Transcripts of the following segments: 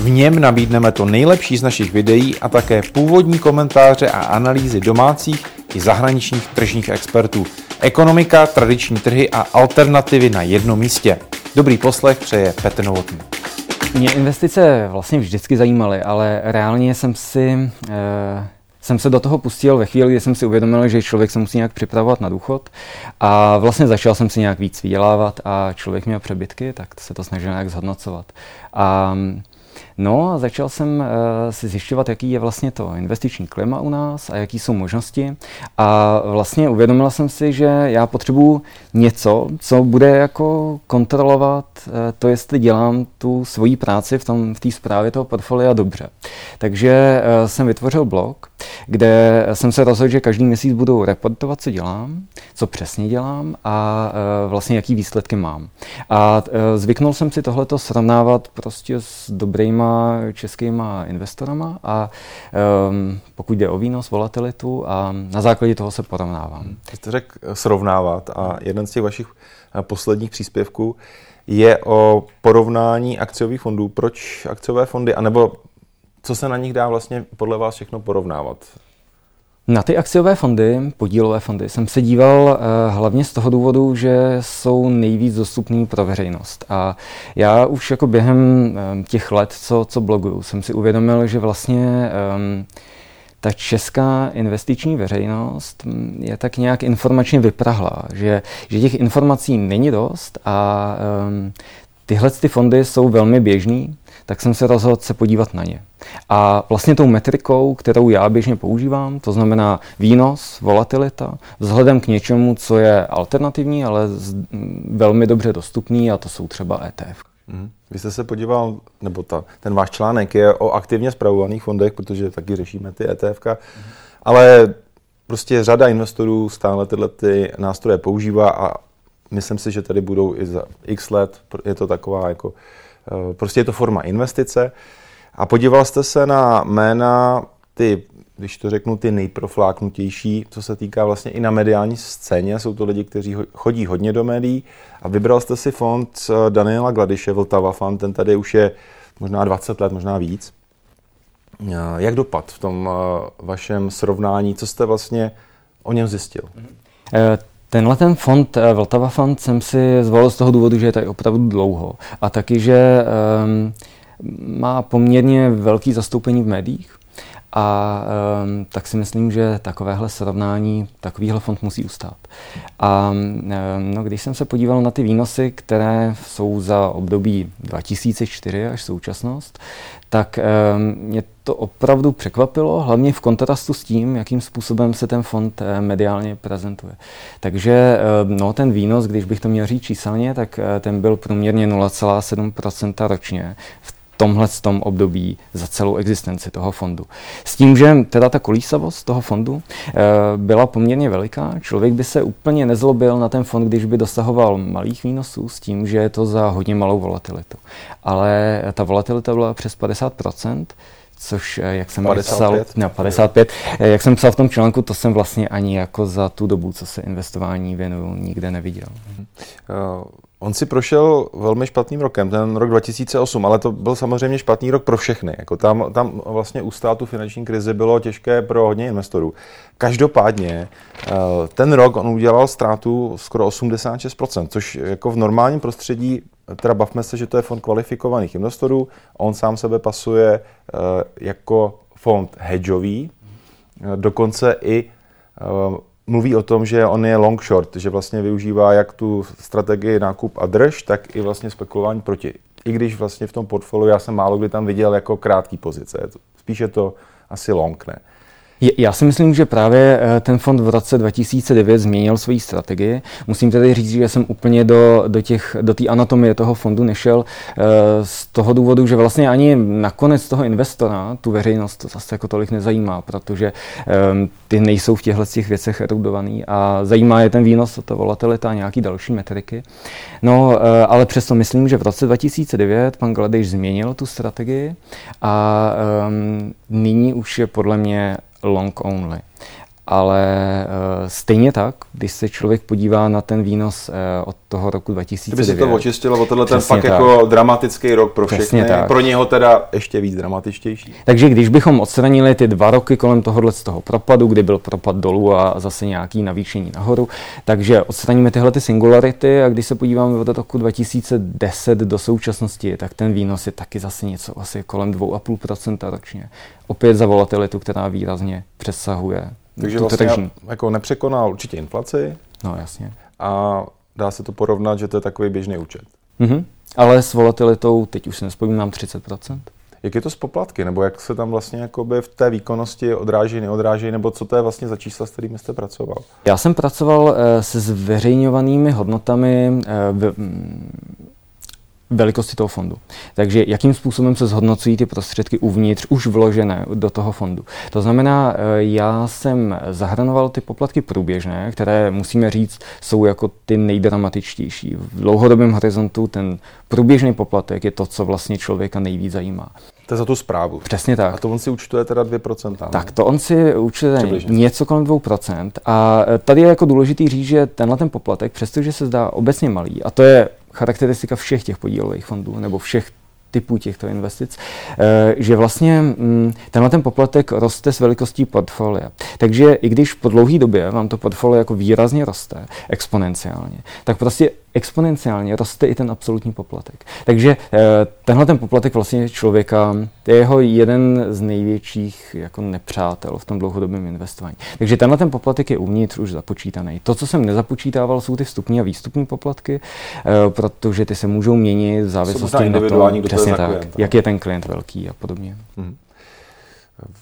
V něm nabídneme to nejlepší z našich videí a také původní komentáře a analýzy domácích i zahraničních tržních expertů. Ekonomika, tradiční trhy a alternativy na jednom místě. Dobrý poslech přeje Petr Novotný. Mě investice vlastně vždycky zajímaly, ale reálně jsem si eh, jsem se do toho pustil ve chvíli, kdy jsem si uvědomil, že člověk se musí nějak připravovat na důchod a vlastně začal jsem si nějak víc vydělávat a člověk měl přebytky, tak se to snažil nějak zhodnocovat. A No a začal jsem uh, si zjišťovat, jaký je vlastně to investiční klima u nás a jaký jsou možnosti. A vlastně uvědomil jsem si, že já potřebuji něco, co bude jako kontrolovat uh, to, jestli dělám tu svoji práci v té v zprávě toho portfolia dobře. Takže uh, jsem vytvořil blog, kde jsem se rozhodl, že každý měsíc budu reportovat, co dělám, co přesně dělám a vlastně jaký výsledky mám. A zvyknul jsem si tohleto srovnávat prostě s dobrýma českýma investorama a um, pokud jde o výnos, volatilitu a na základě toho se porovnávám. Vy jste řekl srovnávat a jeden z těch vašich eh, posledních příspěvků je o porovnání akciových fondů. Proč akciové fondy, anebo co se na nich dá vlastně podle vás všechno porovnávat? Na ty akciové fondy, podílové fondy, jsem se díval uh, hlavně z toho důvodu, že jsou nejvíc dostupný pro veřejnost. A já už jako během um, těch let, co, co bloguju, jsem si uvědomil, že vlastně um, ta česká investiční veřejnost mm, je tak nějak informačně vyprahlá, že, že těch informací není dost a um, tyhle ty fondy jsou velmi běžný, tak jsem se rozhodl se podívat na ně. A vlastně tou metrikou, kterou já běžně používám, to znamená výnos, volatilita, vzhledem k něčemu, co je alternativní, ale velmi dobře dostupný, a to jsou třeba ETF. Mm. Vy jste se podíval, nebo ta, ten váš článek je o aktivně zpravovaných fondech, protože taky řešíme ty ETF, mm. ale prostě řada investorů stále tyhle ty nástroje používá a myslím si, že tady budou i za x let. Je to taková jako, prostě je to forma investice. A podíval jste se na jména ty, když to řeknu, ty nejprofláknutější, co se týká vlastně i na mediální scéně. Jsou to lidi, kteří chodí hodně do médií. A vybral jste si fond eh, Daniela Gladiše, Vltava Fund, ten tady už je možná 20 let, možná víc. Eh, jak dopad v tom vašem srovnání? Co jste vlastně o něm zjistil? Tenhle ten fond, eh, Vltava fond, jsem si zvolil z toho důvodu, že je tady opravdu dlouho. A taky, že um, má poměrně velký zastoupení v médiích. A um, tak si myslím, že takovéhle srovnání, takovýhle fond musí ustát. A um, no, když jsem se podíval na ty výnosy, které jsou za období 2004 až současnost, tak um, mě to opravdu překvapilo, hlavně v kontrastu s tím, jakým způsobem se ten fond uh, mediálně prezentuje. Takže no, ten výnos, když bych to měl říct číselně, tak uh, ten byl průměrně 0,7% ročně v tomhle tom období za celou existenci toho fondu. S tím, že teda ta kolísavost toho fondu e, byla poměrně veliká, člověk by se úplně nezlobil na ten fond, když by dosahoval malých výnosů s tím, že je to za hodně malou volatilitu. Ale ta volatilita byla přes 50%, což eh, jak jsem 55. psal, no, 55, eh, jak jsem psal v tom článku, to jsem vlastně ani jako za tu dobu, co se investování věnuju, nikde neviděl. Uh, On si prošel velmi špatným rokem, ten rok 2008, ale to byl samozřejmě špatný rok pro všechny. Jako tam, tam vlastně ustát tu finanční krizi bylo těžké pro hodně investorů. Každopádně eh, ten rok on udělal ztrátu skoro 86%, což jako v normálním prostředí, teda bavme se, že to je fond kvalifikovaných investorů, on sám sebe pasuje eh, jako fond hedžový, eh, dokonce i mluví o tom, že on je long short, že vlastně využívá jak tu strategii nákup a drž, tak i vlastně spekulování proti. I když vlastně v tom portfoliu já jsem málo kdy tam viděl jako krátký pozice. Spíše to asi long, ne. Já si myslím, že právě eh, ten fond v roce 2009 změnil svoji strategii. Musím tedy říct, že jsem úplně do, do, těch, do té anatomie toho fondu nešel eh, z toho důvodu, že vlastně ani nakonec toho investora tu veřejnost to zase jako tolik nezajímá, protože ehm, ty nejsou v těchto těch věcech erudovaný a zajímá je ten výnos, ta volatilita a nějaký další metriky. No, eh, ale přesto myslím, že v roce 2009 pan Gladeš změnil tu strategii a um, nyní už je podle mě long only ale uh, stejně tak, když se člověk podívá na ten výnos uh, od toho roku 2009. Kdyby se to očistilo o tenhle ten fakt tak. jako dramatický rok pro všechny, tak. pro něho teda ještě víc dramatičtější. Takže když bychom odstranili ty dva roky kolem tohohle z toho propadu, kdy byl propad dolů a zase nějaký navýšení nahoru, takže odstraníme tyhle ty singularity a když se podíváme od roku 2010 do současnosti, tak ten výnos je taky zase něco asi kolem 2,5% ročně. Opět za volatilitu, která výrazně přesahuje takže vlastně tržní. jako nepřekonal určitě inflaci. No jasně. A dá se to porovnat, že to je takový běžný účet. Mm-hmm. Ale s volatilitou, teď už si nespomínám, 30%. Jak je to s poplatky, nebo jak se tam vlastně jakoby v té výkonnosti odráží, neodráží, nebo co to je vlastně za čísla, s kterými jste pracoval? Já jsem pracoval eh, se zveřejňovanými hodnotami eh, v, velikosti toho fondu. Takže jakým způsobem se zhodnocují ty prostředky uvnitř už vložené do toho fondu. To znamená, eh, já jsem zahrnoval ty poplatky průběžné, které musíme říct, jsou jako ty nejdramatičtější. V dlouhodobém horizontu ten průběžný poplatek je to, co vlastně člověka nejvíc zajímá. To je za tu zprávu. Přesně tak. A to on si účtuje teda 2%. Ne? Tak to on si účtuje Přibližně. něco kolem 2%. A eh, tady je jako důležitý říct, že tenhle ten poplatek, přestože se zdá obecně malý, a to je charakteristika všech těch podílových fondů nebo všech typů těchto investic, eh, že vlastně mm, tenhle ten poplatek roste s velikostí portfolia. Takže i když po dlouhé době vám to portfolio jako výrazně roste, exponenciálně, tak prostě exponenciálně roste i ten absolutní poplatek. Takže eh, tenhle ten poplatek vlastně člověka je jeho jeden z největších jako nepřátel v tom dlouhodobém investování. Takže tenhle ten poplatek je uvnitř už započítaný. To, co jsem nezapočítával, jsou ty vstupní a výstupní poplatky, eh, protože ty se můžou měnit v závislosti na tom, přesně tak, klient, jak je ten klient velký a podobně. Hmm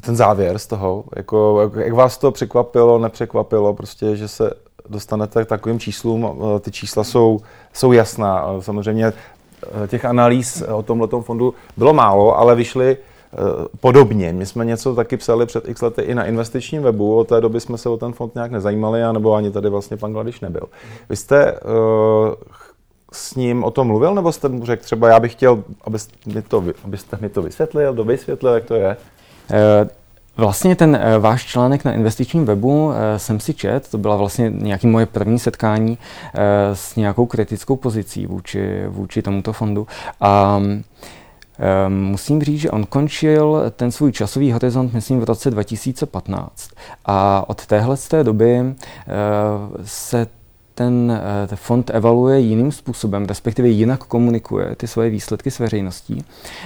ten závěr z toho, jako, jak vás to překvapilo, nepřekvapilo, prostě, že se dostanete k takovým číslům. Eh, ty čísla jsou, jsou jasná. Samozřejmě eh, těch analýz o tomhle fondu bylo málo, ale vyšly eh, podobně. My jsme něco taky psali před x lety i na investičním webu, od té doby jsme se o ten fond nějak nezajímali, anebo ani tady vlastně pan Gladiš nebyl. Vy jste uh, s ním o tom mluvil, nebo jste mu řekl třeba, já bych chtěl, abyste mi to, abyste mi to vysvětlil, to vysvětlil, jak to je? Vlastně ten eh, váš článek na investičním webu eh, jsem si čet, to byla vlastně nějaký moje první setkání eh, s nějakou kritickou pozicí vůči, vůči tomuto fondu. A Musím říct, že on končil ten svůj časový horizont, myslím, v roce 2015. A od téhle z té doby se ten, eh, ten fond evaluuje jiným způsobem, respektive jinak komunikuje ty svoje výsledky s veřejností.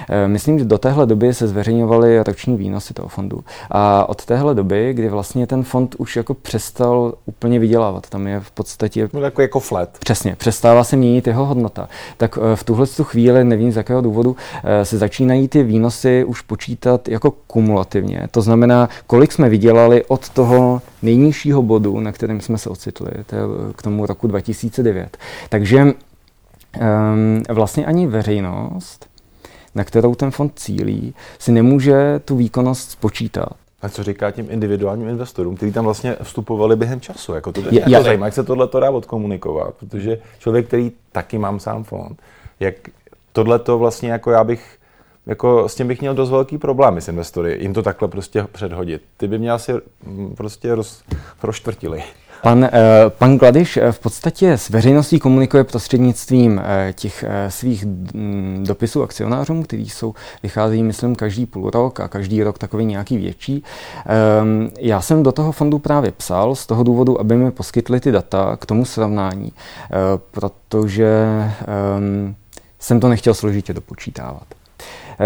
Eh, myslím, že do téhle doby se zveřejňovaly roční výnosy toho fondu. A od téhle doby, kdy vlastně ten fond už jako přestal úplně vydělávat, tam je v podstatě... No, jako, jako flat. Přesně, přestává se měnit jeho hodnota. Tak eh, v tuhle chvíli, nevím z jakého důvodu, se začínají ty výnosy už počítat jako kumulativně. To znamená, kolik jsme vydělali od toho nejnižšího bodu, na kterém jsme se ocitli, to je k tomu roku 2009. Takže um, vlastně ani veřejnost, na kterou ten fond cílí, si nemůže tu výkonnost spočítat. A co říká těm individuálním investorům, kteří tam vlastně vstupovali během času? Jako to je jako zajímavé, jak se tohle to dá odkomunikovat, protože člověk, který taky mám sám fond, jak tohle to vlastně jako já bych jako s tím bych měl dost velký problémy s investory, jim to takhle prostě předhodit. Ty by mě asi mm, prostě roz, rozštvrtili. Pan, uh, pan Gladiš eh, v podstatě s veřejností komunikuje prostřednictvím uh, těch svých mm, dopisů akcionářům, který jsou, vycházejí, myslím, každý půl rok a každý rok takový nějaký větší. Um, já jsem do toho fondu právě psal z toho důvodu, aby mi poskytli ty data k tomu srovnání, protože um, jsem to nechtěl složitě dopočítávat.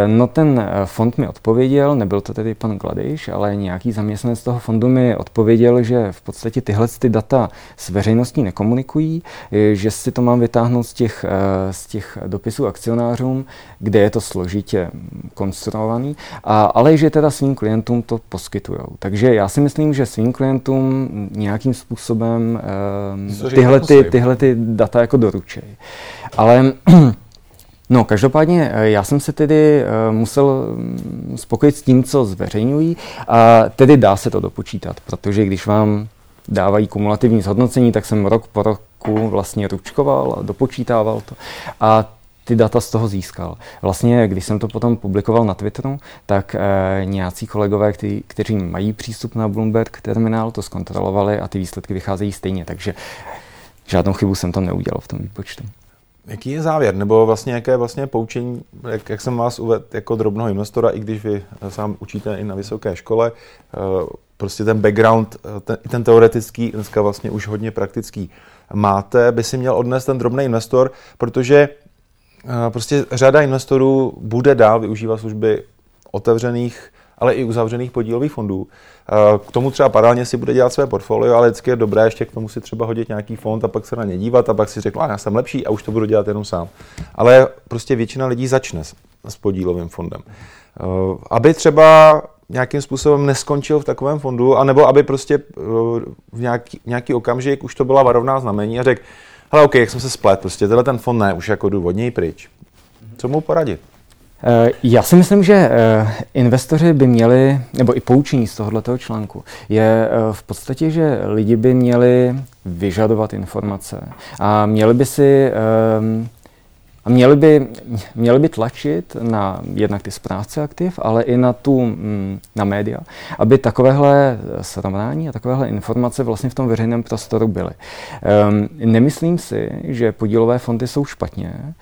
No ten fond mi odpověděl, nebyl to tedy pan Gladiš, ale nějaký zaměstnanec toho fondu mi odpověděl, že v podstatě tyhle ty data s veřejností nekomunikují, že si to mám vytáhnout z těch, z těch dopisů akcionářům, kde je to složitě konstruovaný, a, ale že teda svým klientům to poskytují. Takže já si myslím, že svým klientům nějakým způsobem tyhle, ty, tyhle ty data jako doručej. Ale No, každopádně eh, já jsem se tedy uh, musel mm, spokojit s tím, co zveřejňují a tedy dá se to dopočítat, protože když vám dávají kumulativní zhodnocení, tak jsem rok po roku vlastně ručkoval a dopočítával to. A ty data z toho získal. Vlastně, když jsem to potom publikoval na Twitteru, tak e, nějací kolegové, kteří, kteří mají přístup na Bloomberg terminál, to zkontrolovali a ty výsledky vycházejí stejně. Takže žádnou chybu jsem tam neudělal v tom výpočtu. Jaký je závěr, nebo vlastně jaké vlastně poučení, jak, jak jsem vás uvedl jako drobného investora, i když vy sám učíte i na vysoké škole, eh, prostě ten background, eh, ten, ten teoretický, dneska vlastně už hodně praktický máte, by si měl odnést ten drobný investor, protože eh, prostě řada investorů bude dál využívat služby otevřených ale i uzavřených podílových fondů. Eh, k tomu třeba paralelně si bude dělat své portfolio, ale vždycky je dobré ještě k tomu si třeba hodit nějaký fond a pak se na ně dívat a pak si řekl, já jsem lepší a už to budu dělat jenom sám. Ale prostě většina lidí začne s, s podílovým fondem. Eh, aby třeba nějakým způsobem neskončil v takovém fondu, anebo aby prostě eh, v nějaký, nějaký okamžik už to byla varovná znamení a řekl, hele, OK, jak jsem se splet, prostě tenhle ten fond ne, už jako jdu od něj pryč. Co mu poradit? Eh, já si myslím, že eh, investoři by měli, nebo i poučení z tohoto článku, je eh, v podstatě, že lidi by měli vyžadovat informace a měli by si měli by, měli by tlačit na jednak ty správce aktiv, ale i na, tu, mm, na média, aby takovéhle srovnání a takovéhle informace vlastně v tom veřejném prostoru byly. Um, nemyslím si, že podílové fondy jsou špatně. Uh,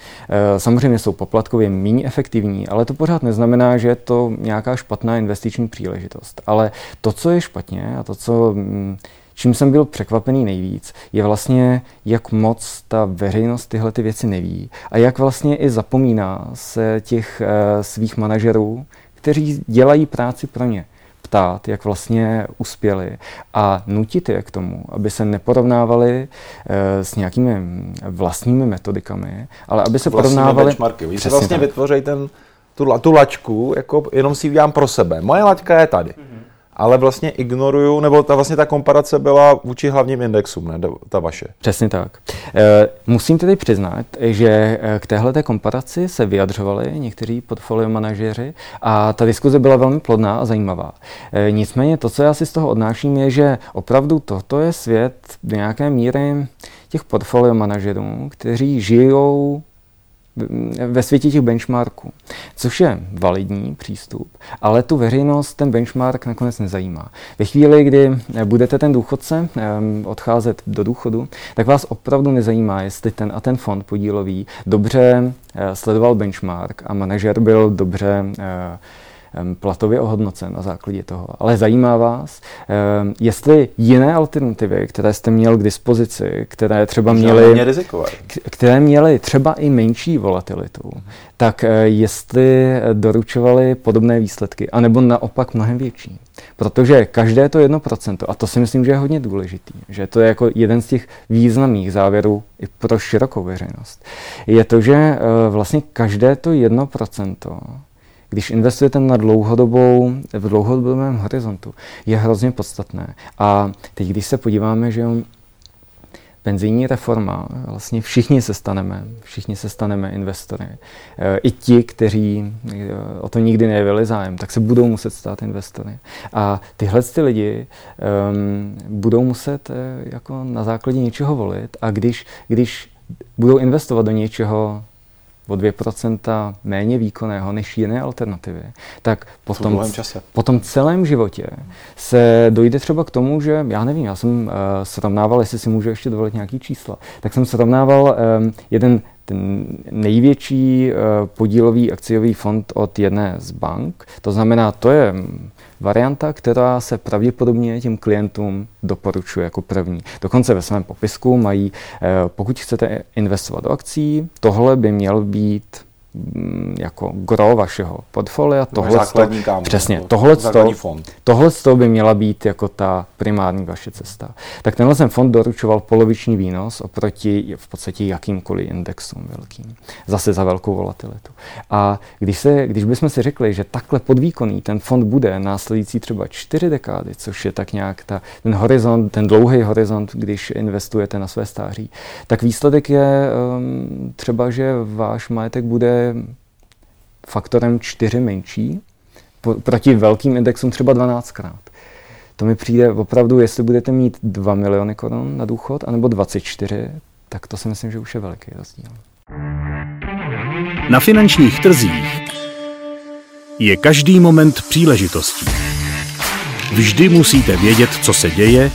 samozřejmě jsou poplatkově méně efektivní, ale to pořád neznamená, že je to nějaká špatná investiční příležitost. Ale to, co je špatně a to, co mm, čím jsem byl překvapený nejvíc, je vlastně, jak moc ta veřejnost tyhle ty věci neví a jak vlastně i zapomíná se těch uh, svých manažerů, kteří dělají práci pro ně ptát, jak vlastně uspěli a nutit je k tomu, aby se neporovnávali uh, s nějakými vlastními metodikami, ale aby se Vlastními porovnávali... benchmarky. Vy vlastně ten, tu, tu lačku, jako jenom si ji udělám pro sebe. Moje laťka je tady. Mm-hmm ale vlastně ignoruju, nebo ta vlastně ta komparace byla vůči hlavním indexům, ne ta vaše. Přesně tak. E, musím tedy přiznat, že eh, k téhle komparaci se vyjadřovali někteří portfolio manažeři a ta diskuze byla velmi plodná a zajímavá. E, nicméně to, co já si z toho odnáším, je, že opravdu toto je svět do nějaké míry těch portfolio manažerů, kteří žijou ve světě těch benchmarků, což je validní přístup, ale tu veřejnost ten benchmark nakonec nezajímá. Ve chvíli, kdy budete ten důchodce odcházet do důchodu, tak vás opravdu nezajímá, jestli ten a ten fond podílový dobře eh, sledoval benchmark a manažer byl dobře eh, platově ohodnocen na základě toho. Ale zajímá vás, jestli jiné alternativy, které jste měl k dispozici, které třeba měly, které měly třeba i menší volatilitu, tak eh, jestli doručovali podobné výsledky, anebo naopak mnohem větší. Protože každé to jedno procento, a to si myslím, že je hodně důležitý, že to je jako jeden z těch významných závěrů i pro širokou veřejnost, je to, že eh, vlastně každé to jedno procento když investujete na dlouhodobou, v dlouhodobém horizontu, je hrozně podstatné. A teď, když se podíváme, že penzijní reforma, vlastně všichni se staneme, všichni se staneme investory. E, I ti, kteří e, o to nikdy nejevili zájem, tak se budou muset stát investory. A tyhle ty lidi um, budou muset uh, jako na základě něčeho volit a když, když budou investovat do něčeho o 2% méně výkonného než jiné alternativy, tak potom, po tom celém životě se dojde třeba k tomu, že já nevím, já jsem uh, srovnával, jestli si můžu ještě dovolit nějaký čísla, tak jsem srovnával um, jeden ten největší uh, podílový akciový fond od jedné z bank. To znamená, to je varianta, která se pravděpodobně těm klientům doporučuje jako první. Dokonce ve svém popisku mají, eh, pokud chcete investovat do akcí, tohle by měl být jako gro vašeho portfolia. Tohle přesně, tohle, tohle by měla být jako ta primární vaše cesta. Tak tenhle ten fond doručoval poloviční výnos oproti v podstatě jakýmkoliv indexům velkým. Zase za velkou volatilitu. A když, se, když bychom si řekli, že takhle podvýkonný ten fond bude následující třeba čtyři dekády, což je tak nějak ta, ten horizont, ten dlouhý horizont, když investujete na své stáří, tak výsledek je um, třeba, že váš majetek bude faktorem 4 menší, proti velkým indexům třeba 12krát. To mi přijde opravdu, jestli budete mít 2 miliony korun na důchod, anebo 24, tak to si myslím, že už je veliký rozdíl. Na finančních trzích je každý moment příležitostí. Vždy musíte vědět, co se děje,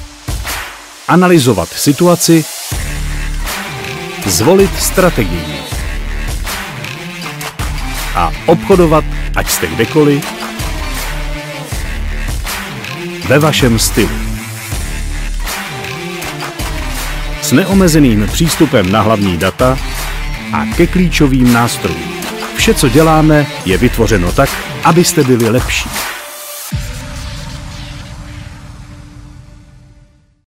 analyzovat situaci, zvolit strategii a obchodovat, ať jste kdekoliv, ve vašem stylu. S neomezeným přístupem na hlavní data a ke klíčovým nástrojům. Vše, co děláme, je vytvořeno tak, abyste byli lepší.